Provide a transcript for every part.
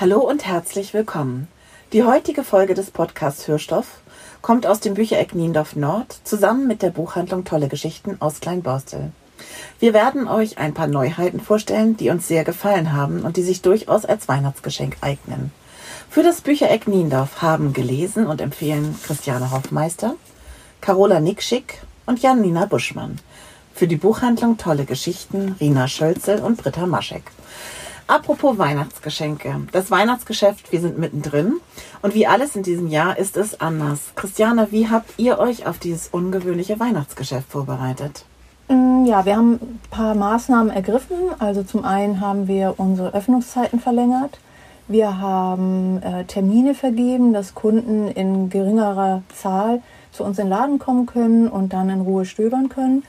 Hallo und herzlich willkommen. Die heutige Folge des Podcasts Hörstoff kommt aus dem Büchereck Niendorf Nord zusammen mit der Buchhandlung Tolle Geschichten aus Kleinborstel. Wir werden euch ein paar Neuheiten vorstellen, die uns sehr gefallen haben und die sich durchaus als Weihnachtsgeschenk eignen. Für das Büchereck Niendorf haben gelesen und empfehlen Christiane Hoffmeister, Carola Nickschick und Janina Buschmann. Für die Buchhandlung Tolle Geschichten Rina Schölzel und Britta Maschek. Apropos Weihnachtsgeschenke. Das Weihnachtsgeschäft, wir sind mittendrin. Und wie alles in diesem Jahr ist es anders. Christiane, wie habt ihr euch auf dieses ungewöhnliche Weihnachtsgeschäft vorbereitet? Mm, ja, wir haben ein paar Maßnahmen ergriffen. Also zum einen haben wir unsere Öffnungszeiten verlängert. Wir haben äh, Termine vergeben, dass Kunden in geringerer Zahl zu uns in den Laden kommen können und dann in Ruhe stöbern können.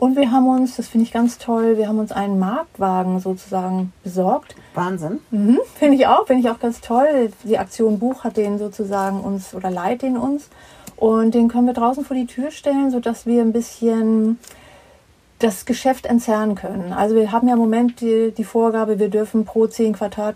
Und wir haben uns, das finde ich ganz toll, wir haben uns einen Marktwagen sozusagen besorgt. Wahnsinn. Mhm, finde ich auch, finde ich auch ganz toll. Die Aktion Buch hat den sozusagen uns oder leiht den uns. Und den können wir draußen vor die Tür stellen, sodass wir ein bisschen das Geschäft entzerren können. Also wir haben ja im Moment die, die Vorgabe, wir dürfen pro 10 Quadrat,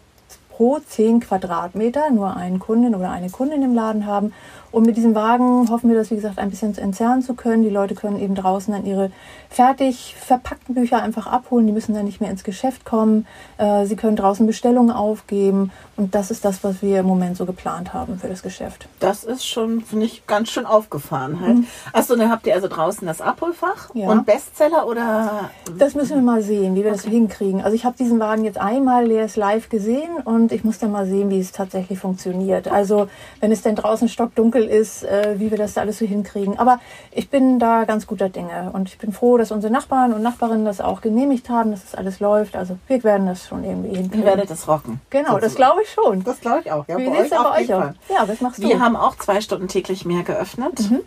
pro 10 Quadratmeter nur einen Kunden oder eine Kundin im Laden haben. Und mit diesem Wagen hoffen wir das, wie gesagt, ein bisschen entzerren zu können. Die Leute können eben draußen dann ihre fertig verpackten Bücher einfach abholen. Die müssen dann nicht mehr ins Geschäft kommen. Äh, sie können draußen Bestellungen aufgeben. Und das ist das, was wir im Moment so geplant haben für das Geschäft. Das ist schon, finde ich, ganz schön aufgefahren halt. Mhm. Achso, dann habt ihr also draußen das Abholfach ja. und Bestseller oder? Das müssen wir mal sehen, wie wir okay. das hinkriegen. Also ich habe diesen Wagen jetzt einmal live gesehen und ich muss dann mal sehen, wie es tatsächlich funktioniert. Also wenn es denn draußen stockdunkel ist, äh, wie wir das da alles so hinkriegen. Aber ich bin da ganz guter Dinge und ich bin froh, dass unsere Nachbarn und Nachbarinnen das auch genehmigt haben, dass das alles läuft. Also wir werden das schon irgendwie hinkriegen. Ihr werdet das rocken. Genau, sozusagen. das glaube ich schon. Das glaube ich auch. Ja, wie bei euch, bei euch auch? Ja, was machst du? Wir haben auch zwei Stunden täglich mehr geöffnet. Mhm.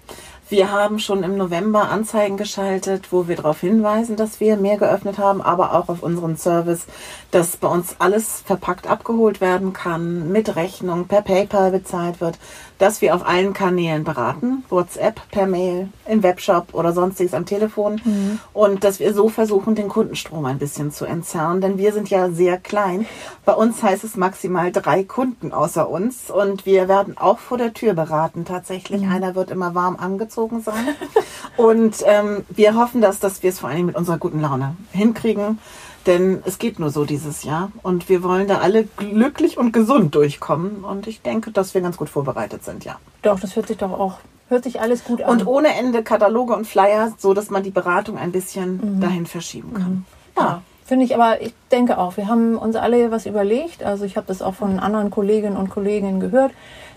Wir haben schon im November Anzeigen geschaltet, wo wir darauf hinweisen, dass wir mehr geöffnet haben, aber auch auf unseren Service, dass bei uns alles verpackt abgeholt werden kann, mit Rechnung, per PayPal bezahlt wird, dass wir auf allen Kanälen beraten, WhatsApp, per Mail, im Webshop oder sonstiges am Telefon mhm. und dass wir so versuchen, den Kundenstrom ein bisschen zu entzerren, denn wir sind ja sehr klein. Bei uns heißt es maximal drei Kunden außer uns und wir werden auch vor der Tür beraten tatsächlich. Mhm. Einer wird immer warm angezogen sein und ähm, wir hoffen, dass, dass wir es vor allem mit unserer guten Laune hinkriegen denn es geht nur so dieses Jahr und wir wollen da alle glücklich und gesund durchkommen. Und ich denke, dass wir ganz gut vorbereitet sind, ja. Doch, das hört sich doch auch, hört sich alles gut an. Und ohne Ende Kataloge und Flyer, so dass man die Beratung ein bisschen mhm. dahin verschieben kann. Mhm. Ja. ja. Finde ich, aber ich denke auch, wir haben uns alle was überlegt. Also ich habe das auch von anderen Kolleginnen und Kollegen gehört.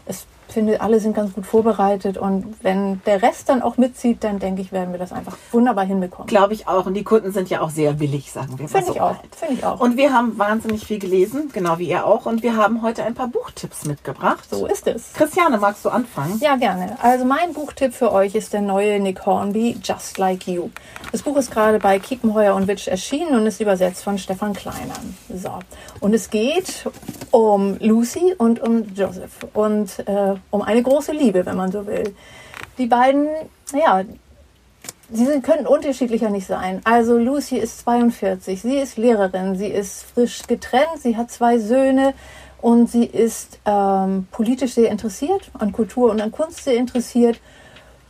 Es finde, alle sind ganz gut vorbereitet und wenn der Rest dann auch mitzieht, dann denke ich, werden wir das einfach wunderbar hinbekommen. Glaube ich auch. Und die Kunden sind ja auch sehr willig, sagen wir Finde so ich auch. Finde ich auch. Und wir haben wahnsinnig viel gelesen, genau wie ihr auch. Und wir haben heute ein paar Buchtipps mitgebracht. So ist es. Christiane, magst du anfangen? Ja, gerne. Also mein Buchtipp für euch ist der neue Nick Hornby, Just Like You. Das Buch ist gerade bei Kiepenheuer und Witsch erschienen und ist übersetzt von Stefan Kleiner. So. Und es geht um Lucy und um Joseph und äh, um eine große Liebe, wenn man so will. Die beiden, ja, sie sind, können unterschiedlicher nicht sein. Also Lucy ist 42, sie ist Lehrerin, sie ist frisch getrennt, sie hat zwei Söhne und sie ist ähm, politisch sehr interessiert, an Kultur und an Kunst sehr interessiert.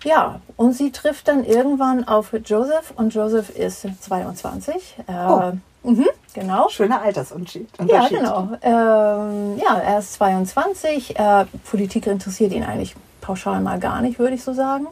Ja, und sie trifft dann irgendwann auf Joseph und Joseph ist 22. Äh, oh. Mhm, genau. Schöner Altersunterschied. Ja, genau. Ähm, ja, er ist 22. Äh, Politik interessiert ihn eigentlich pauschal mal gar nicht, würde ich so sagen.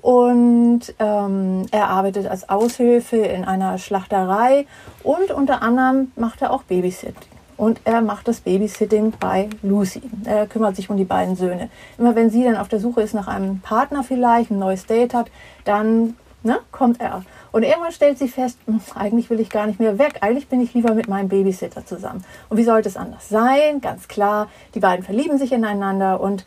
Und ähm, er arbeitet als Aushilfe in einer Schlachterei und unter anderem macht er auch Babysitting. Und er macht das Babysitting bei Lucy. Er kümmert sich um die beiden Söhne. Immer wenn sie dann auf der Suche ist nach einem Partner vielleicht, ein neues Date hat, dann ne, kommt er. Und irgendwann stellt sie fest, hm, eigentlich will ich gar nicht mehr weg. Eigentlich bin ich lieber mit meinem Babysitter zusammen. Und wie sollte es anders sein? Ganz klar, die beiden verlieben sich ineinander und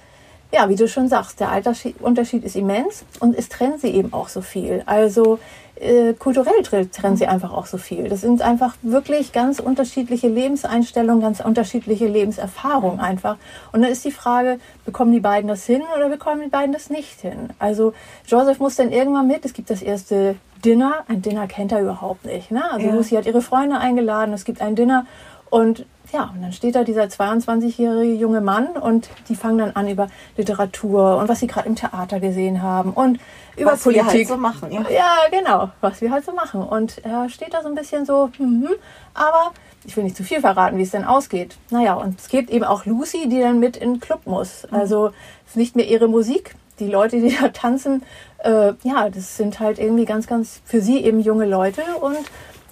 ja, wie du schon sagst, der Altersunterschied ist immens und es trennt sie eben auch so viel. Also äh, kulturell trennen sie einfach auch so viel. Das sind einfach wirklich ganz unterschiedliche Lebenseinstellungen, ganz unterschiedliche Lebenserfahrungen einfach. Und dann ist die Frage, bekommen die beiden das hin oder bekommen die beiden das nicht hin? Also Joseph muss dann irgendwann mit. Es gibt das erste Dinner. Ein Dinner kennt er überhaupt nicht. Ne? Also ja. Lucy hat ihre Freunde eingeladen. Es gibt ein Dinner und ja, und dann steht da dieser 22-jährige junge Mann und die fangen dann an über Literatur und was sie gerade im Theater gesehen haben und über was Politik. Was wir halt so machen. Ja. ja, genau, was wir halt so machen. Und er steht da so ein bisschen so, mhm, aber ich will nicht zu viel verraten, wie es denn ausgeht. Naja, und es gibt eben auch Lucy, die dann mit in den Club muss. Mhm. Also es ist nicht mehr ihre Musik. Die Leute, die da tanzen, äh, ja, das sind halt irgendwie ganz, ganz für sie eben junge Leute und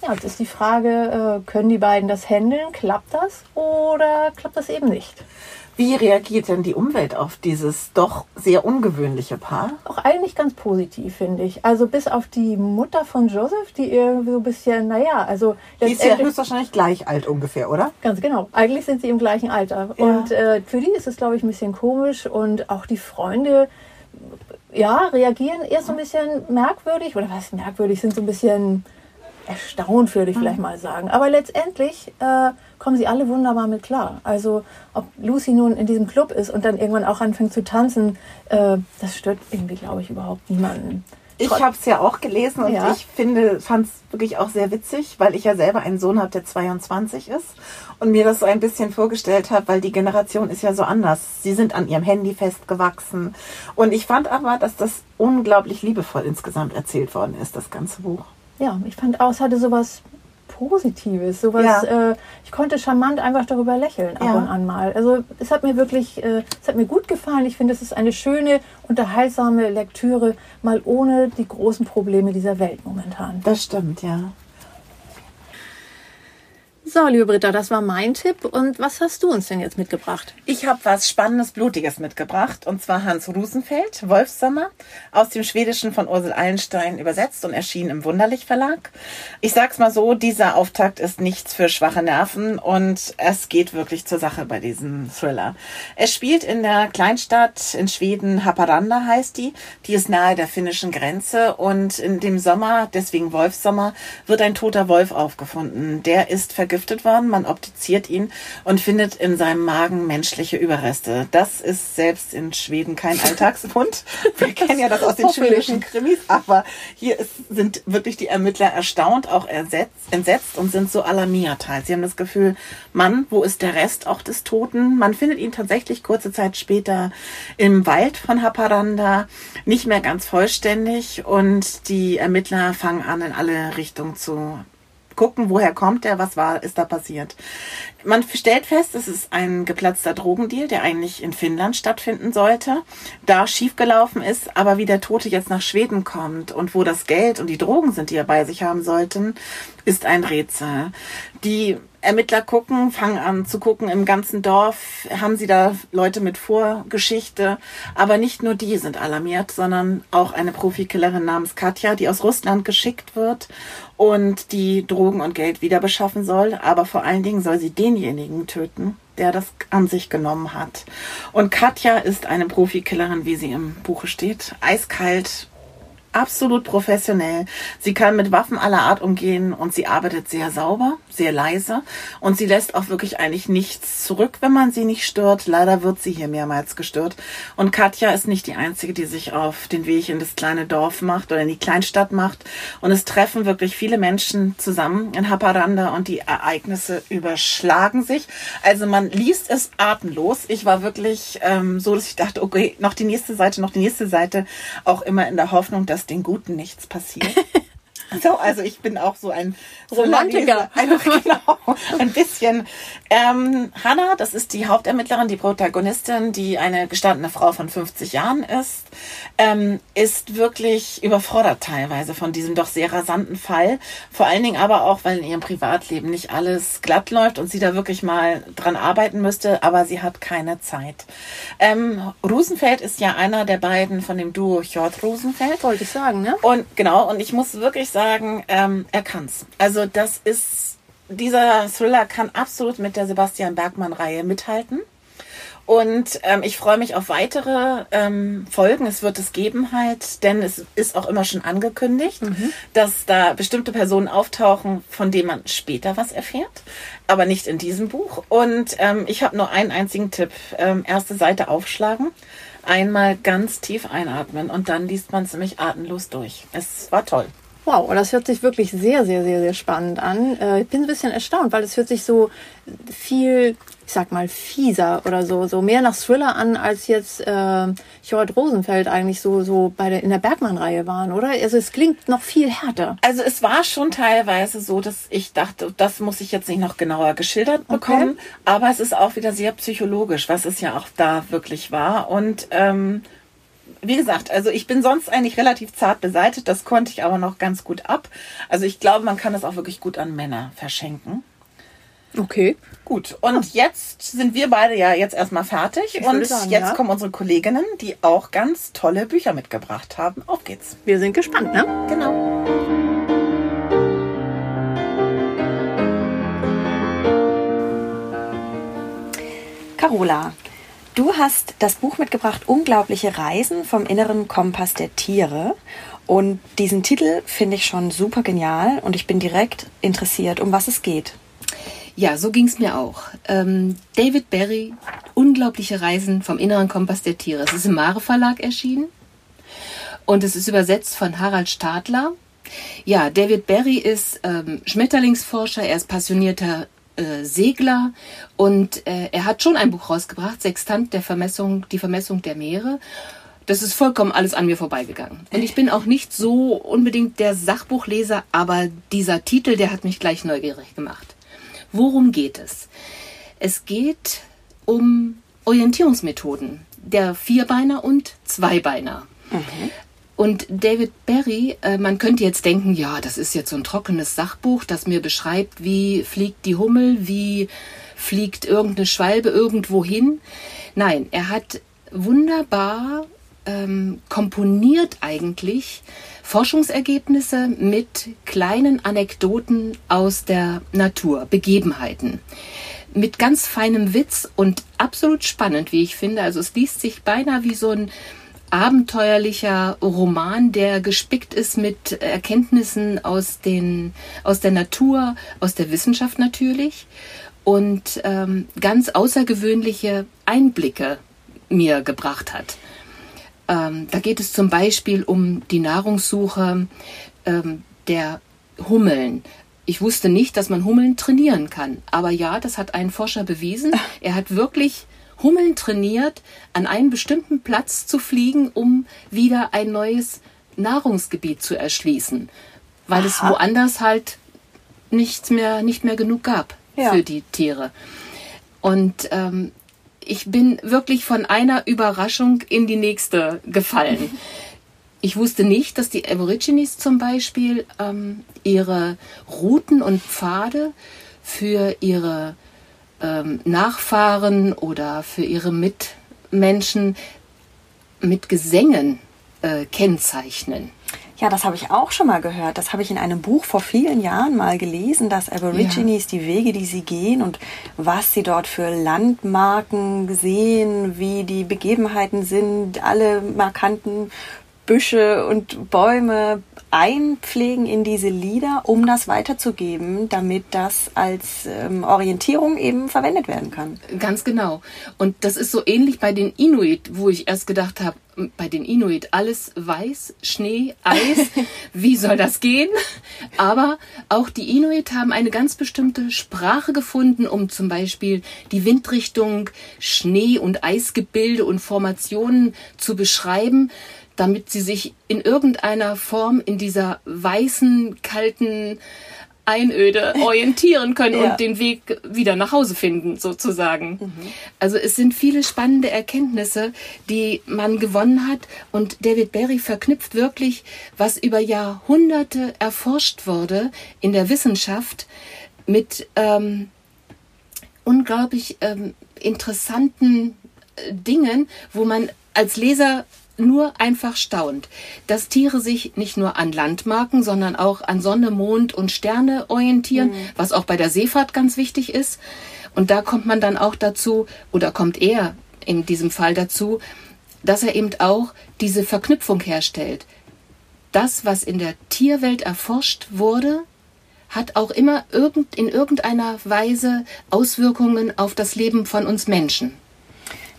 ja, jetzt ist die Frage, äh, können die beiden das handeln? Klappt das oder klappt das eben nicht? Wie reagiert denn die Umwelt auf dieses doch sehr ungewöhnliche Paar? Auch eigentlich ganz positiv, finde ich. Also bis auf die Mutter von Joseph, die irgendwie so ein bisschen, naja, also... Die ist ja höchstwahrscheinlich gleich alt ungefähr, oder? Ganz genau. Eigentlich sind sie im gleichen Alter. Ja. Und äh, für die ist es, glaube ich, ein bisschen komisch. Und auch die Freunde, ja, reagieren eher so ein bisschen merkwürdig. Oder was merkwürdig, sind so ein bisschen erstaunt, würde ich vielleicht mal sagen. Aber letztendlich äh, kommen sie alle wunderbar mit klar. Also ob Lucy nun in diesem Club ist und dann irgendwann auch anfängt zu tanzen, äh, das stört irgendwie, glaube ich, überhaupt niemanden. Ich habe es ja auch gelesen und ja. ich finde, fand es wirklich auch sehr witzig, weil ich ja selber einen Sohn habe, der 22 ist und mir das so ein bisschen vorgestellt habe, weil die Generation ist ja so anders. Sie sind an ihrem Handy festgewachsen und ich fand aber, dass das unglaublich liebevoll insgesamt erzählt worden ist, das ganze Buch ja, ich fand auch, es hatte sowas Positives, sowas, ja. äh, ich konnte charmant einfach darüber lächeln ab ja. und an mal. Also es hat mir wirklich, äh, es hat mir gut gefallen. Ich finde, es ist eine schöne, unterhaltsame Lektüre, mal ohne die großen Probleme dieser Welt momentan. Das stimmt, ja. So, liebe Britta, das war mein Tipp. Und was hast du uns denn jetzt mitgebracht? Ich habe was Spannendes, Blutiges mitgebracht. Und zwar Hans Rosenfeld, Wolfsommer, aus dem Schwedischen von Ursel Eilenstein übersetzt und erschienen im Wunderlich Verlag. Ich sag's mal so, dieser Auftakt ist nichts für schwache Nerven und es geht wirklich zur Sache bei diesem Thriller. Es spielt in der Kleinstadt in Schweden, Haparanda heißt die. Die ist nahe der finnischen Grenze und in dem Sommer, deswegen Wolfsommer, wird ein toter Wolf aufgefunden. Der ist vergiftet vergiftet worden. Man optiziert ihn und findet in seinem Magen menschliche Überreste. Das ist selbst in Schweden kein Alltagsfund. Wir kennen ja das aus den schwedischen Krimis, aber hier ist, sind wirklich die Ermittler erstaunt, auch ersetzt, entsetzt und sind so alarmiert halt. Sie haben das Gefühl, Mann, wo ist der Rest auch des Toten? Man findet ihn tatsächlich kurze Zeit später im Wald von Haparanda, nicht mehr ganz vollständig und die Ermittler fangen an, in alle Richtungen zu gucken, woher kommt er, was war, ist da passiert. Man stellt fest, es ist ein geplatzter Drogendeal, der eigentlich in Finnland stattfinden sollte, da schiefgelaufen ist, aber wie der Tote jetzt nach Schweden kommt und wo das Geld und die Drogen sind, die er bei sich haben sollten, ist ein Rätsel. Die Ermittler gucken, fangen an zu gucken im ganzen Dorf, haben sie da Leute mit Vorgeschichte, aber nicht nur die sind alarmiert, sondern auch eine Profikillerin namens Katja, die aus Russland geschickt wird und die Drogen und Geld wieder beschaffen soll, aber vor allen Dingen soll sie denjenigen töten, der das an sich genommen hat. Und Katja ist eine Profikillerin, wie sie im Buche steht, eiskalt absolut professionell. Sie kann mit Waffen aller Art umgehen und sie arbeitet sehr sauber, sehr leise und sie lässt auch wirklich eigentlich nichts zurück, wenn man sie nicht stört. Leider wird sie hier mehrmals gestört. Und Katja ist nicht die einzige, die sich auf den Weg in das kleine Dorf macht oder in die Kleinstadt macht. Und es treffen wirklich viele Menschen zusammen in Haparanda und die Ereignisse überschlagen sich. Also man liest es atemlos. Ich war wirklich ähm, so, dass ich dachte, okay, noch die nächste Seite, noch die nächste Seite, auch immer in der Hoffnung, dass den Guten nichts passiert. So, also ich bin auch so ein Romantiker. Ein, genau, ein bisschen. Ähm, Hannah, das ist die Hauptermittlerin, die Protagonistin, die eine gestandene Frau von 50 Jahren ist, ähm, ist wirklich überfordert teilweise von diesem doch sehr rasanten Fall. Vor allen Dingen aber auch, weil in ihrem Privatleben nicht alles glatt läuft und sie da wirklich mal dran arbeiten müsste, aber sie hat keine Zeit. Ähm, Rosenfeld ist ja einer der beiden von dem Duo Hjort Rosenfeld. Wollte ich sagen, ne? Und genau, und ich muss wirklich sagen, sagen, ähm, er kann's. Also das ist, dieser Thriller kann absolut mit der Sebastian Bergmann-Reihe mithalten. Und ähm, ich freue mich auf weitere ähm, Folgen. Es wird es geben halt, denn es ist auch immer schon angekündigt, mhm. dass da bestimmte Personen auftauchen, von denen man später was erfährt, aber nicht in diesem Buch. Und ähm, ich habe nur einen einzigen Tipp. Ähm, erste Seite aufschlagen, einmal ganz tief einatmen und dann liest man ziemlich atemlos durch. Es war toll. Wow, das hört sich wirklich sehr, sehr, sehr, sehr spannend an. Äh, ich bin ein bisschen erstaunt, weil es hört sich so viel ich sag mal, fieser oder so, so mehr nach Thriller an, als jetzt äh, Jorad Rosenfeld eigentlich so, so bei der, in der Bergmann-Reihe waren, oder? Also es klingt noch viel härter. Also es war schon teilweise so, dass ich dachte, das muss ich jetzt nicht noch genauer geschildert bekommen, okay. aber es ist auch wieder sehr psychologisch, was es ja auch da wirklich war. Und ähm, wie gesagt, also ich bin sonst eigentlich relativ zart beseitigt, das konnte ich aber noch ganz gut ab. Also ich glaube, man kann das auch wirklich gut an Männer verschenken. Okay. Gut, und ja. jetzt sind wir beide ja jetzt erstmal fertig ich und sagen, jetzt ja. kommen unsere Kolleginnen, die auch ganz tolle Bücher mitgebracht haben. Auf geht's. Wir sind gespannt, ne? Genau. Carola, du hast das Buch mitgebracht Unglaubliche Reisen vom inneren Kompass der Tiere. Und diesen Titel finde ich schon super genial und ich bin direkt interessiert, um was es geht. Ja, so ging es mir auch. Ähm, David Berry, Unglaubliche Reisen vom inneren Kompass der Tiere. Es ist im Mare Verlag erschienen und es ist übersetzt von Harald Stadler. Ja, David Berry ist ähm, Schmetterlingsforscher, er ist passionierter äh, Segler und äh, er hat schon ein Buch rausgebracht, Sextant der Vermessung, die Vermessung der Meere. Das ist vollkommen alles an mir vorbeigegangen. Und ich bin auch nicht so unbedingt der Sachbuchleser, aber dieser Titel, der hat mich gleich neugierig gemacht. Worum geht es? Es geht um Orientierungsmethoden der Vierbeiner und Zweibeiner. Mhm. Und David Berry, äh, man könnte jetzt denken, ja, das ist jetzt so ein trockenes Sachbuch, das mir beschreibt, wie fliegt die Hummel, wie fliegt irgendeine Schwalbe irgendwo hin. Nein, er hat wunderbar ähm, komponiert eigentlich Forschungsergebnisse mit kleinen Anekdoten aus der Natur, Begebenheiten. Mit ganz feinem Witz und absolut spannend, wie ich finde. Also es liest sich beinahe wie so ein abenteuerlicher Roman, der gespickt ist mit Erkenntnissen aus, den, aus der Natur, aus der Wissenschaft natürlich und ähm, ganz außergewöhnliche Einblicke mir gebracht hat. Ähm, da geht es zum Beispiel um die Nahrungssuche ähm, der Hummeln. Ich wusste nicht, dass man Hummeln trainieren kann. Aber ja, das hat ein Forscher bewiesen. Er hat wirklich Hummeln trainiert, an einen bestimmten Platz zu fliegen, um wieder ein neues Nahrungsgebiet zu erschließen. Weil Aha. es woanders halt nichts mehr, nicht mehr genug gab ja. für die Tiere. Und ähm, ich bin wirklich von einer Überraschung in die nächste gefallen. Ich wusste nicht, dass die Aborigines zum Beispiel ähm, ihre Routen und Pfade für ihre ähm, Nachfahren oder für ihre Mitmenschen mit Gesängen äh, kennzeichnen. Ja, das habe ich auch schon mal gehört. Das habe ich in einem Buch vor vielen Jahren mal gelesen, dass Aborigines ja. die Wege, die sie gehen und was sie dort für Landmarken sehen, wie die Begebenheiten sind, alle markanten Büsche und Bäume einpflegen in diese Lieder, um das weiterzugeben, damit das als ähm, Orientierung eben verwendet werden kann. Ganz genau. Und das ist so ähnlich bei den Inuit, wo ich erst gedacht habe, bei den Inuit alles weiß, Schnee, Eis, wie soll das gehen? Aber auch die Inuit haben eine ganz bestimmte Sprache gefunden, um zum Beispiel die Windrichtung, Schnee- und Eisgebilde und Formationen zu beschreiben damit sie sich in irgendeiner Form in dieser weißen, kalten Einöde orientieren können ja. und den Weg wieder nach Hause finden, sozusagen. Mhm. Also es sind viele spannende Erkenntnisse, die man gewonnen hat und David Berry verknüpft wirklich, was über Jahrhunderte erforscht wurde in der Wissenschaft mit ähm, unglaublich ähm, interessanten äh, Dingen, wo man als Leser nur einfach staunt, dass Tiere sich nicht nur an Landmarken, sondern auch an Sonne, Mond und Sterne orientieren, mhm. was auch bei der Seefahrt ganz wichtig ist. Und da kommt man dann auch dazu, oder kommt er in diesem Fall dazu, dass er eben auch diese Verknüpfung herstellt. Das, was in der Tierwelt erforscht wurde, hat auch immer irgend, in irgendeiner Weise Auswirkungen auf das Leben von uns Menschen.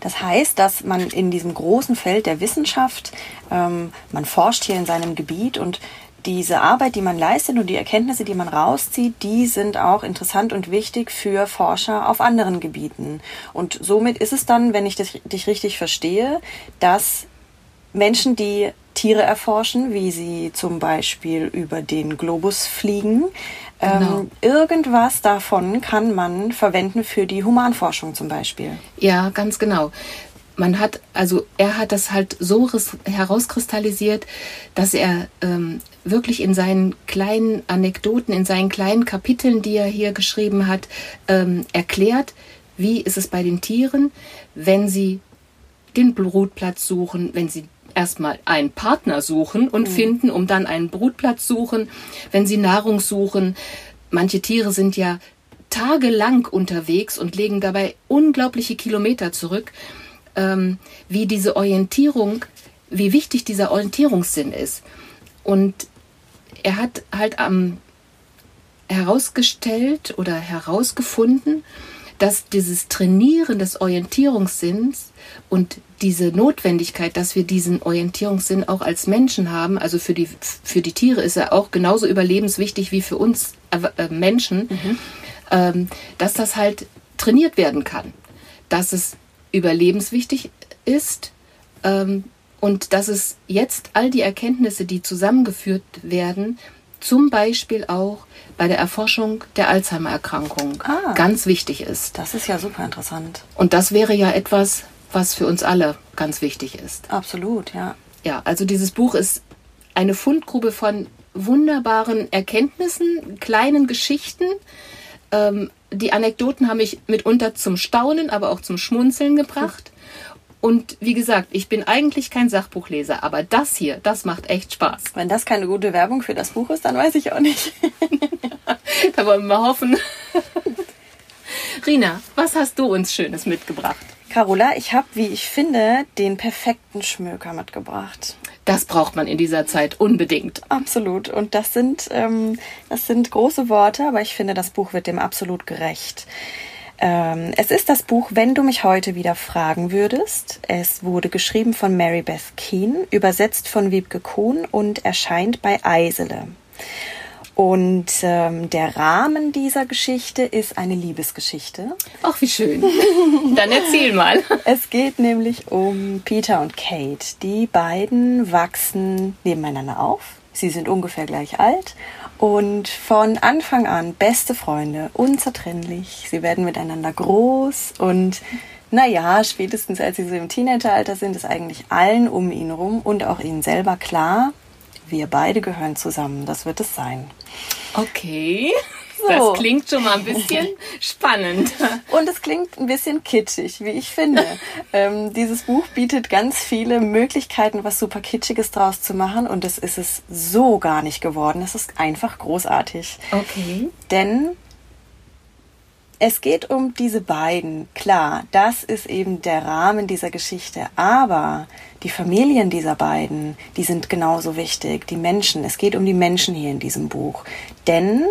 Das heißt, dass man in diesem großen Feld der Wissenschaft, ähm, man forscht hier in seinem Gebiet und diese Arbeit, die man leistet und die Erkenntnisse, die man rauszieht, die sind auch interessant und wichtig für Forscher auf anderen Gebieten. Und somit ist es dann, wenn ich dich, dich richtig verstehe, dass Menschen, die Tiere erforschen, wie sie zum Beispiel über den Globus fliegen. Genau. Ähm, irgendwas davon kann man verwenden für die Humanforschung zum Beispiel. Ja, ganz genau. Man hat, also er hat das halt so herauskristallisiert, dass er ähm, wirklich in seinen kleinen Anekdoten, in seinen kleinen Kapiteln, die er hier geschrieben hat, ähm, erklärt, wie ist es bei den Tieren, wenn sie den Brutplatz suchen, wenn sie erstmal einen Partner suchen und mhm. finden, um dann einen Brutplatz suchen, wenn sie Nahrung suchen. Manche Tiere sind ja tagelang unterwegs und legen dabei unglaubliche Kilometer zurück, ähm, wie diese Orientierung, wie wichtig dieser Orientierungssinn ist. Und er hat halt am herausgestellt oder herausgefunden, dass dieses Trainieren des Orientierungssinns und diese Notwendigkeit, dass wir diesen Orientierungssinn auch als Menschen haben, also für die, für die Tiere ist er auch genauso überlebenswichtig wie für uns äh, Menschen, mhm. ähm, dass das halt trainiert werden kann. Dass es überlebenswichtig ist ähm, und dass es jetzt all die Erkenntnisse, die zusammengeführt werden, zum Beispiel auch bei der Erforschung der Alzheimer-Erkrankung ah, ganz wichtig ist. Das ist ja super interessant. Und das wäre ja etwas, was für uns alle ganz wichtig ist. Absolut, ja. Ja, also dieses Buch ist eine Fundgrube von wunderbaren Erkenntnissen, kleinen Geschichten. Ähm, die Anekdoten haben mich mitunter zum Staunen, aber auch zum Schmunzeln gebracht. Und wie gesagt, ich bin eigentlich kein Sachbuchleser, aber das hier, das macht echt Spaß. Wenn das keine gute Werbung für das Buch ist, dann weiß ich auch nicht. da wollen wir mal hoffen. Rina, was hast du uns Schönes mitgebracht? Carola, ich habe, wie ich finde, den perfekten Schmöker mitgebracht. Das braucht man in dieser Zeit unbedingt. Absolut. Und das sind, ähm, das sind große Worte, aber ich finde, das Buch wird dem absolut gerecht. Ähm, es ist das Buch Wenn du mich heute wieder fragen würdest. Es wurde geschrieben von Mary Beth Keen, übersetzt von Wiebke Kuhn und erscheint bei Eisele. Und ähm, der Rahmen dieser Geschichte ist eine Liebesgeschichte. Ach, wie schön. Dann erzähl mal. Es geht nämlich um Peter und Kate. Die beiden wachsen nebeneinander auf. Sie sind ungefähr gleich alt und von Anfang an beste Freunde, unzertrennlich. Sie werden miteinander groß und naja, spätestens als sie so im Teenageralter sind, ist eigentlich allen um ihn rum und auch ihnen selber klar, wir beide gehören zusammen. Das wird es sein. Okay. So. Das klingt schon mal ein bisschen spannend. Und es klingt ein bisschen kitschig, wie ich finde. ähm, dieses Buch bietet ganz viele Möglichkeiten, was super Kitschiges draus zu machen. Und das ist es so gar nicht geworden. Es ist einfach großartig. Okay. Denn es geht um diese beiden. Klar, das ist eben der Rahmen dieser Geschichte. Aber die Familien dieser beiden, die sind genauso wichtig. Die Menschen. Es geht um die Menschen hier in diesem Buch. Denn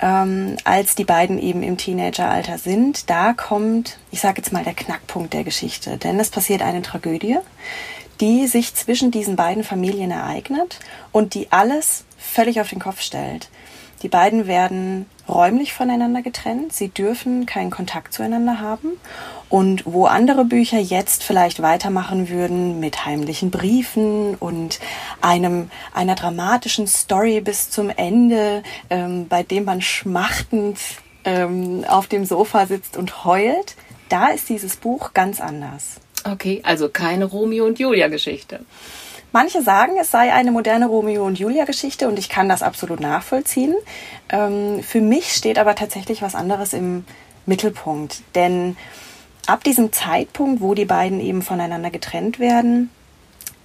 ähm, als die beiden eben im Teenageralter sind, da kommt, ich sage jetzt mal, der Knackpunkt der Geschichte. Denn es passiert eine Tragödie, die sich zwischen diesen beiden Familien ereignet und die alles völlig auf den Kopf stellt. Die beiden werden räumlich voneinander getrennt. Sie dürfen keinen Kontakt zueinander haben. Und wo andere Bücher jetzt vielleicht weitermachen würden mit heimlichen Briefen und einem, einer dramatischen Story bis zum Ende, ähm, bei dem man schmachtend ähm, auf dem Sofa sitzt und heult, da ist dieses Buch ganz anders. Okay, also keine Romeo und Julia Geschichte. Manche sagen, es sei eine moderne Romeo und Julia Geschichte und ich kann das absolut nachvollziehen. Ähm, für mich steht aber tatsächlich was anderes im Mittelpunkt, denn ab diesem Zeitpunkt, wo die beiden eben voneinander getrennt werden,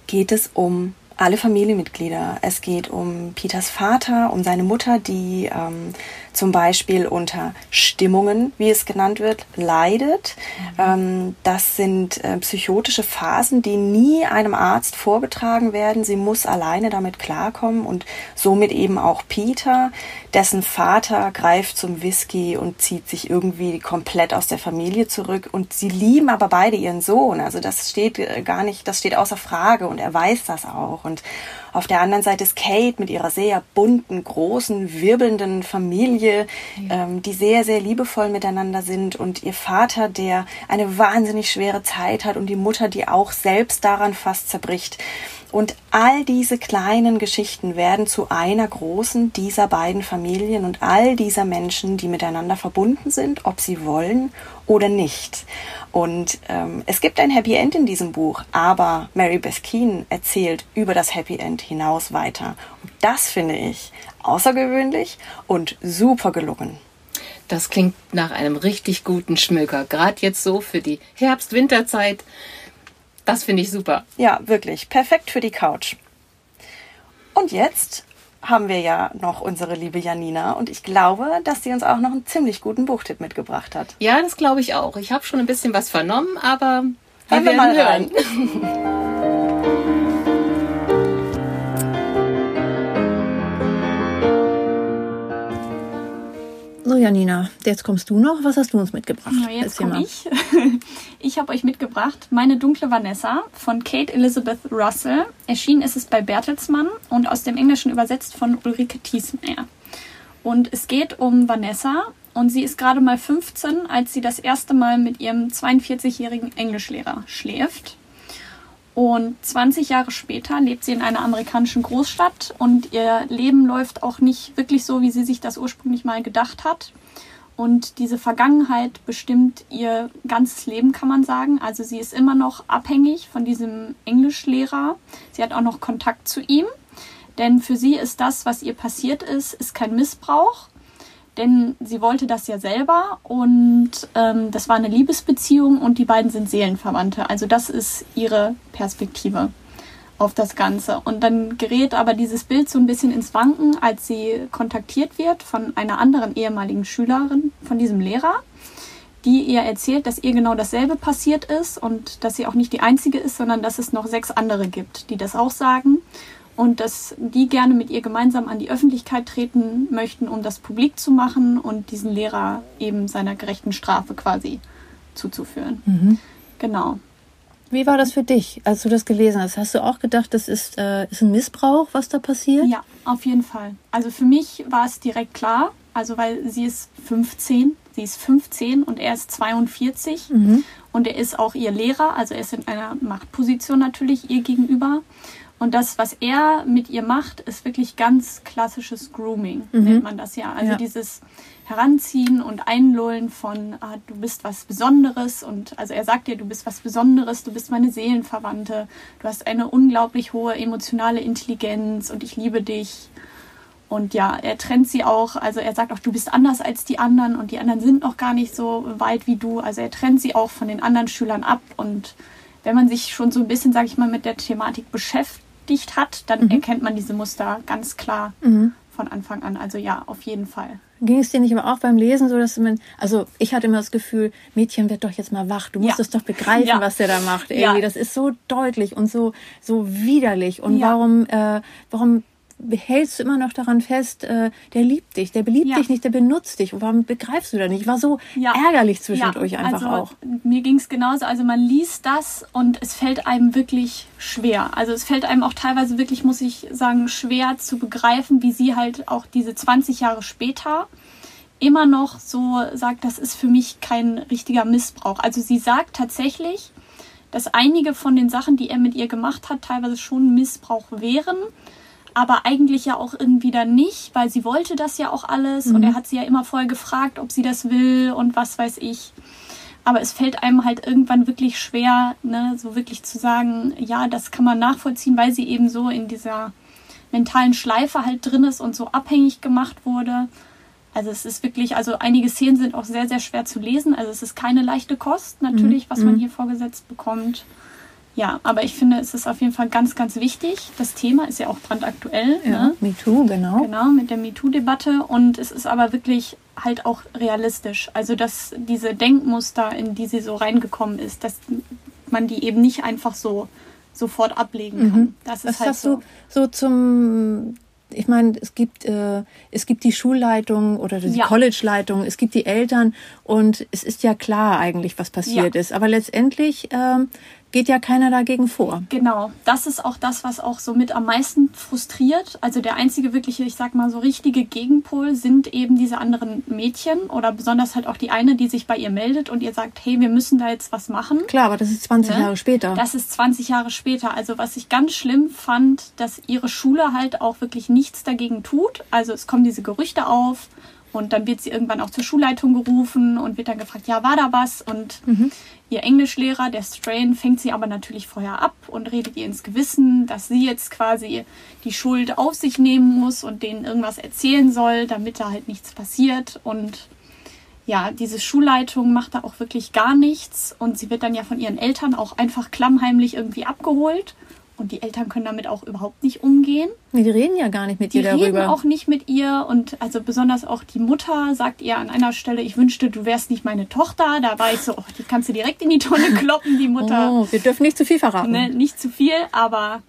geht es um alle Familienmitglieder. Es geht um Peters Vater, um seine Mutter, die ähm, zum Beispiel unter Stimmungen, wie es genannt wird, leidet. Mhm. Ähm, das sind äh, psychotische Phasen, die nie einem Arzt vorgetragen werden. Sie muss alleine damit klarkommen und somit eben auch Peter, dessen Vater greift zum Whisky und zieht sich irgendwie komplett aus der Familie zurück. Und sie lieben aber beide ihren Sohn. Also das steht äh, gar nicht, das steht außer Frage und er weiß das auch. Und auf der anderen Seite ist Kate mit ihrer sehr bunten, großen, wirbelnden Familie, ja. ähm, die sehr, sehr liebevoll miteinander sind und ihr Vater, der eine wahnsinnig schwere Zeit hat und die Mutter, die auch selbst daran fast zerbricht. Und all diese kleinen Geschichten werden zu einer großen dieser beiden Familien und all dieser Menschen, die miteinander verbunden sind, ob sie wollen oder nicht. Und ähm, es gibt ein Happy End in diesem Buch, aber Mary Beth Keane erzählt über das Happy End hinaus weiter. Und das finde ich außergewöhnlich und super gelungen. Das klingt nach einem richtig guten Schmöker, gerade jetzt so für die Herbst-Winterzeit. Das finde ich super. Ja, wirklich. Perfekt für die Couch. Und jetzt haben wir ja noch unsere liebe Janina und ich glaube, dass sie uns auch noch einen ziemlich guten Buchtipp mitgebracht hat. Ja, das glaube ich auch. Ich habe schon ein bisschen was vernommen, aber wir, wir mal hören. So, Janina, jetzt kommst du noch. Was hast du uns mitgebracht? Ja, jetzt komme ich. Ich habe euch mitgebracht Meine dunkle Vanessa von Kate Elizabeth Russell. Erschienen ist es bei Bertelsmann und aus dem Englischen übersetzt von Ulrike Thiesmeyer. Und es geht um Vanessa und sie ist gerade mal 15, als sie das erste Mal mit ihrem 42-jährigen Englischlehrer schläft. Und 20 Jahre später lebt sie in einer amerikanischen Großstadt und ihr Leben läuft auch nicht wirklich so, wie sie sich das ursprünglich mal gedacht hat. Und diese Vergangenheit bestimmt ihr ganzes Leben, kann man sagen. Also sie ist immer noch abhängig von diesem Englischlehrer. Sie hat auch noch Kontakt zu ihm. Denn für sie ist das, was ihr passiert ist, ist kein Missbrauch, denn sie wollte das ja selber und ähm, das war eine Liebesbeziehung und die beiden sind Seelenverwandte. Also das ist ihre Perspektive auf das Ganze. Und dann gerät aber dieses Bild so ein bisschen ins Wanken, als sie kontaktiert wird von einer anderen ehemaligen Schülerin, von diesem Lehrer, die ihr erzählt, dass ihr genau dasselbe passiert ist und dass sie auch nicht die einzige ist, sondern dass es noch sechs andere gibt, die das auch sagen und dass die gerne mit ihr gemeinsam an die Öffentlichkeit treten möchten, um das publik zu machen und diesen Lehrer eben seiner gerechten Strafe quasi zuzuführen. Mhm. Genau. Wie war das für dich, als du das gelesen hast? Hast du auch gedacht, das ist, äh, ist ein Missbrauch, was da passiert? Ja, auf jeden Fall. Also für mich war es direkt klar, also weil sie ist 15, sie ist 15 und er ist 42 mhm. und er ist auch ihr Lehrer, also er ist in einer Machtposition natürlich ihr gegenüber. Und das, was er mit ihr macht, ist wirklich ganz klassisches Grooming, mhm. nennt man das ja. Also ja. dieses Heranziehen und Einlullen von, ah, du bist was Besonderes. Und also er sagt dir, du bist was Besonderes, du bist meine Seelenverwandte, du hast eine unglaublich hohe emotionale Intelligenz und ich liebe dich. Und ja, er trennt sie auch, also er sagt auch, du bist anders als die anderen und die anderen sind noch gar nicht so weit wie du. Also er trennt sie auch von den anderen Schülern ab und wenn man sich schon so ein bisschen, sage ich mal, mit der Thematik beschäftigt, dicht hat, dann mhm. erkennt man diese Muster ganz klar mhm. von Anfang an. Also ja, auf jeden Fall. Ging es dir nicht aber auch beim Lesen so, dass man, also ich hatte immer das Gefühl, Mädchen wird doch jetzt mal wach, du musst ja. es doch begreifen, ja. was der da macht. Irgendwie. Ja. Das ist so deutlich und so, so widerlich. Und warum, äh, warum hältst du immer noch daran fest, äh, der liebt dich, der beliebt ja. dich nicht, der benutzt dich. Warum begreifst du da nicht? War so ja. ärgerlich zwischendurch ja. einfach also, auch. Mir ging es genauso. Also man liest das und es fällt einem wirklich schwer. Also es fällt einem auch teilweise wirklich, muss ich sagen, schwer zu begreifen, wie sie halt auch diese 20 Jahre später immer noch so sagt, das ist für mich kein richtiger Missbrauch. Also sie sagt tatsächlich, dass einige von den Sachen, die er mit ihr gemacht hat, teilweise schon Missbrauch wären aber eigentlich ja auch irgendwie dann nicht, weil sie wollte das ja auch alles mhm. und er hat sie ja immer voll gefragt, ob sie das will und was weiß ich. Aber es fällt einem halt irgendwann wirklich schwer, ne, so wirklich zu sagen, ja, das kann man nachvollziehen, weil sie eben so in dieser mentalen Schleife halt drin ist und so abhängig gemacht wurde. Also es ist wirklich, also einige Szenen sind auch sehr, sehr schwer zu lesen. Also es ist keine leichte Kost natürlich, mhm. was man mhm. hier vorgesetzt bekommt. Ja, aber ich finde, es ist auf jeden Fall ganz, ganz wichtig. Das Thema ist ja auch brandaktuell. Ja, ne? MeToo, genau. Genau, mit der MeToo-Debatte. Und es ist aber wirklich halt auch realistisch. Also, dass diese Denkmuster, in die sie so reingekommen ist, dass man die eben nicht einfach so sofort ablegen kann. Das ist Mhm. Was halt hast so. du so zum ich meine, es gibt äh, es gibt die Schulleitung oder die Ja. College-Leitung, es gibt die Eltern und es ist ja klar eigentlich, was passiert Ja. ist. Aber letztendlich ähm, geht ja keiner dagegen vor. Genau, das ist auch das, was auch so mit am meisten frustriert. Also der einzige wirkliche, ich sag mal so richtige Gegenpol sind eben diese anderen Mädchen oder besonders halt auch die eine, die sich bei ihr meldet und ihr sagt, hey, wir müssen da jetzt was machen. Klar, aber das ist 20 Ne? Jahre später. Das ist 20 Jahre später. Also was ich ganz schlimm fand, dass ihre Schule halt auch wirklich nichts dagegen tut. Also es kommen diese Gerüchte auf und dann wird sie irgendwann auch zur Schulleitung gerufen und wird dann gefragt, ja, war da was? Und ihr Englischlehrer, der Strain, fängt sie aber natürlich vorher ab und redet ihr ins Gewissen, dass sie jetzt quasi die Schuld auf sich nehmen muss und denen irgendwas erzählen soll, damit da halt nichts passiert. Und ja, diese Schulleitung macht da auch wirklich gar nichts und sie wird dann ja von ihren Eltern auch einfach klammheimlich irgendwie abgeholt und die Eltern können damit auch überhaupt nicht umgehen. nee, die reden ja gar nicht mit Die reden darüber. auch nicht mit ihr und also besonders auch die Mutter sagt ihr an einer Stelle, ich wünschte, du wärst nicht meine Tochter. Da war ich so, oh, die kannst du direkt in die Tonne kloppen, die Mutter. oh, wir dürfen nicht zu viel verraten. Ne, nicht zu viel, aber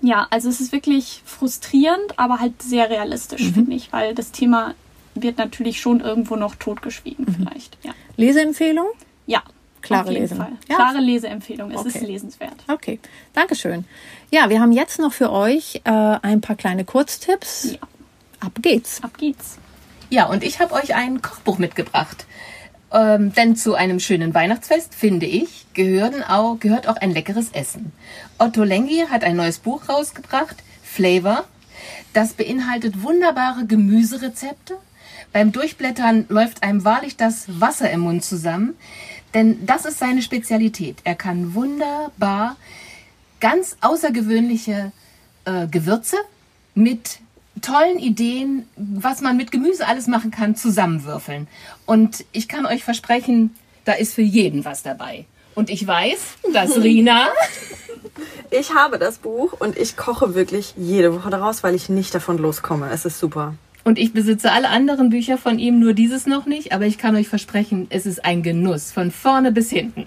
ja, also es ist wirklich frustrierend, aber halt sehr realistisch, Mhm. finde ich, weil das Thema wird natürlich schon irgendwo noch totgeschwiegen Mhm. vielleicht. Ja. Leseempfehlung? Klare auf jeden Lesung. Fall. Ja. Klare Leseempfehlung. Es Okay. ist lesenswert. Okay, Dankeschön. Ja, wir haben jetzt noch für euch äh, ein paar kleine Kurztipps. Ja. Ab geht's. Ab geht's. Ja, und ich habe euch ein Kochbuch mitgebracht. Ähm, denn zu einem schönen Weihnachtsfest, finde ich, gehören auch, gehört auch ein leckeres Essen. Otto Lengi hat ein neues Buch rausgebracht, Flavor. Das beinhaltet wunderbare Gemüserezepte. Beim Durchblättern läuft einem wahrlich das Wasser im Mund zusammen. Denn das ist seine Spezialität. Er kann wunderbar ganz außergewöhnliche äh, Gewürze mit tollen Ideen, was man mit Gemüse alles machen kann, zusammenwürfeln. Und ich kann euch versprechen, da ist für jeden was dabei. Und ich weiß, dass Rina Ich habe das Buch und ich koche wirklich jede Woche daraus, weil ich nicht davon loskomme. Es ist super. Und ich besitze alle anderen Bücher von ihm, nur dieses noch nicht, aber ich kann euch versprechen, es ist ein Genuss von vorne bis hinten.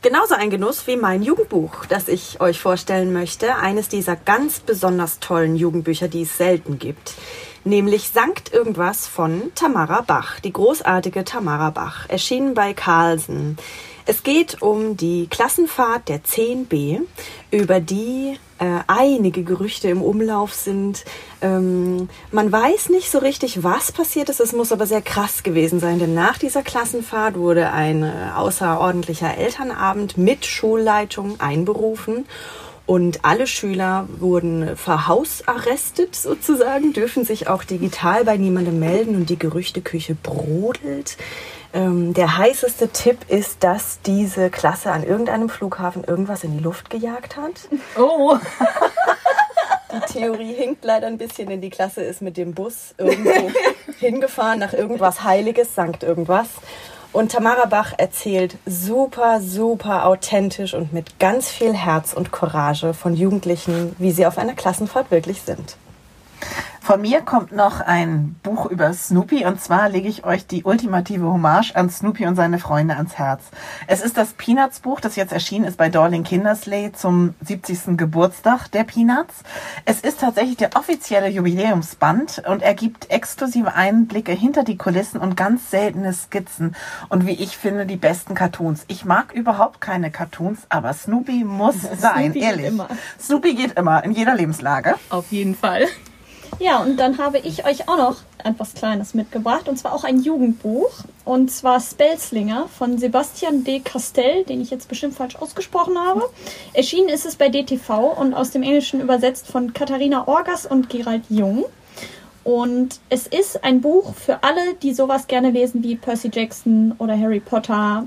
Genauso ein Genuss wie mein Jugendbuch, das ich euch vorstellen möchte. Eines dieser ganz besonders tollen Jugendbücher, die es selten gibt. Nämlich Sankt irgendwas von Tamara Bach, die großartige Tamara Bach, erschienen bei Carlsen. Es geht um die Klassenfahrt der 10b, über die äh, einige Gerüchte im Umlauf sind. Ähm, man weiß nicht so richtig, was passiert ist. Es muss aber sehr krass gewesen sein, denn nach dieser Klassenfahrt wurde ein äh, außerordentlicher Elternabend mit Schulleitung einberufen. Und alle Schüler wurden verhausarrestet sozusagen, dürfen sich auch digital bei niemandem melden und die Gerüchteküche brodelt. Ähm, der heißeste Tipp ist, dass diese Klasse an irgendeinem Flughafen irgendwas in die Luft gejagt hat. Oh, Die Theorie hinkt leider ein bisschen, denn die Klasse ist mit dem Bus irgendwo hingefahren nach irgendwas Heiliges, Sankt irgendwas. Und Tamara Bach erzählt super, super authentisch und mit ganz viel Herz und Courage von Jugendlichen, wie sie auf einer Klassenfahrt wirklich sind. Von mir kommt noch ein Buch über Snoopy und zwar lege ich euch die ultimative Hommage an Snoopy und seine Freunde ans Herz. Es ist das Peanuts Buch, das jetzt erschienen ist bei Dorling Kindersley zum 70. Geburtstag der Peanuts. Es ist tatsächlich der offizielle Jubiläumsband und er gibt exklusive Einblicke hinter die Kulissen und ganz seltene Skizzen und wie ich finde die besten Cartoons. Ich mag überhaupt keine Cartoons, aber Snoopy muss sein, geht ehrlich. immer. Snoopy geht immer in jeder Lebenslage. auf jeden Fall. Ja, und dann habe ich euch auch noch etwas Kleines mitgebracht, und zwar auch ein Jugendbuch, und zwar Spellslinger von Sebastian D. Castell, den ich jetzt bestimmt falsch ausgesprochen habe. Erschienen ist es bei DTV und aus dem Englischen übersetzt von Katharina Orgas und Gerald Jung. Und es ist ein Buch für alle, die sowas gerne lesen wie Percy Jackson oder Harry Potter.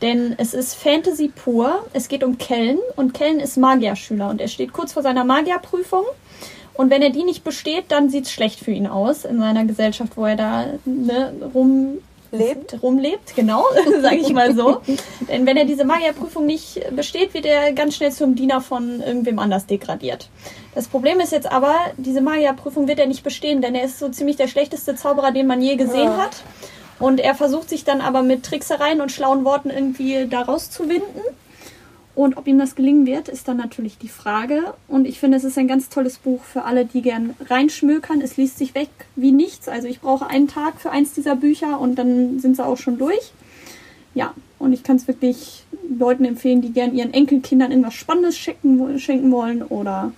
Denn es ist Fantasy pur. Es geht um Kellen und Kellen ist Magierschüler und er steht kurz vor seiner Magierprüfung. Und wenn er die nicht besteht, dann sieht es schlecht für ihn aus in seiner Gesellschaft, wo er da ne, lebt, rumlebt, genau, sage ich mal so. Denn wenn er diese Magierprüfung nicht besteht, wird er ganz schnell zum Diener von irgendwem anders degradiert. Das Problem ist jetzt aber, diese Magierprüfung wird er nicht bestehen, denn er ist so ziemlich der schlechteste Zauberer, den man je gesehen ja. hat. Und er versucht sich dann aber mit Tricksereien und schlauen Worten irgendwie da rauszuwinden. Und ob ihm das gelingen wird, ist dann natürlich die Frage. Und ich finde, es ist ein ganz tolles Buch für alle, die gern reinschmökern. Es liest sich weg wie nichts. Also ich brauche einen Tag für eins dieser Bücher und dann sind sie auch schon durch. Ja, und ich kann es wirklich Leuten empfehlen, die gern ihren Enkelkindern irgendwas Spannendes schenken, schenken wollen oder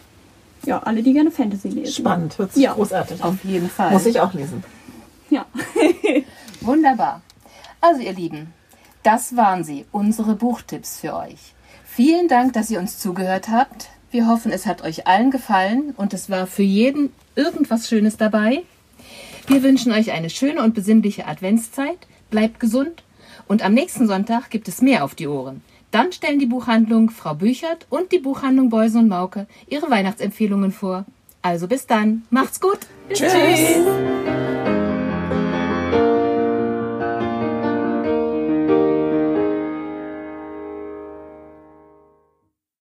ja, alle, die gerne Fantasy lesen. Spannend, hört sich ja. großartig Auf jeden Fall. Muss ich auch lesen. Ja. Wunderbar. Also ihr Lieben, das waren sie, unsere Buchtipps für euch. Vielen Dank, dass ihr uns zugehört habt. Wir hoffen, es hat euch allen gefallen und es war für jeden irgendwas Schönes dabei. Wir wünschen euch eine schöne und besinnliche Adventszeit. Bleibt gesund und am nächsten Sonntag gibt es mehr auf die Ohren. Dann stellen die Buchhandlung Frau Büchert und die Buchhandlung Beusen und Mauke ihre Weihnachtsempfehlungen vor. Also bis dann. Macht's gut. Tschüss. Tschüss.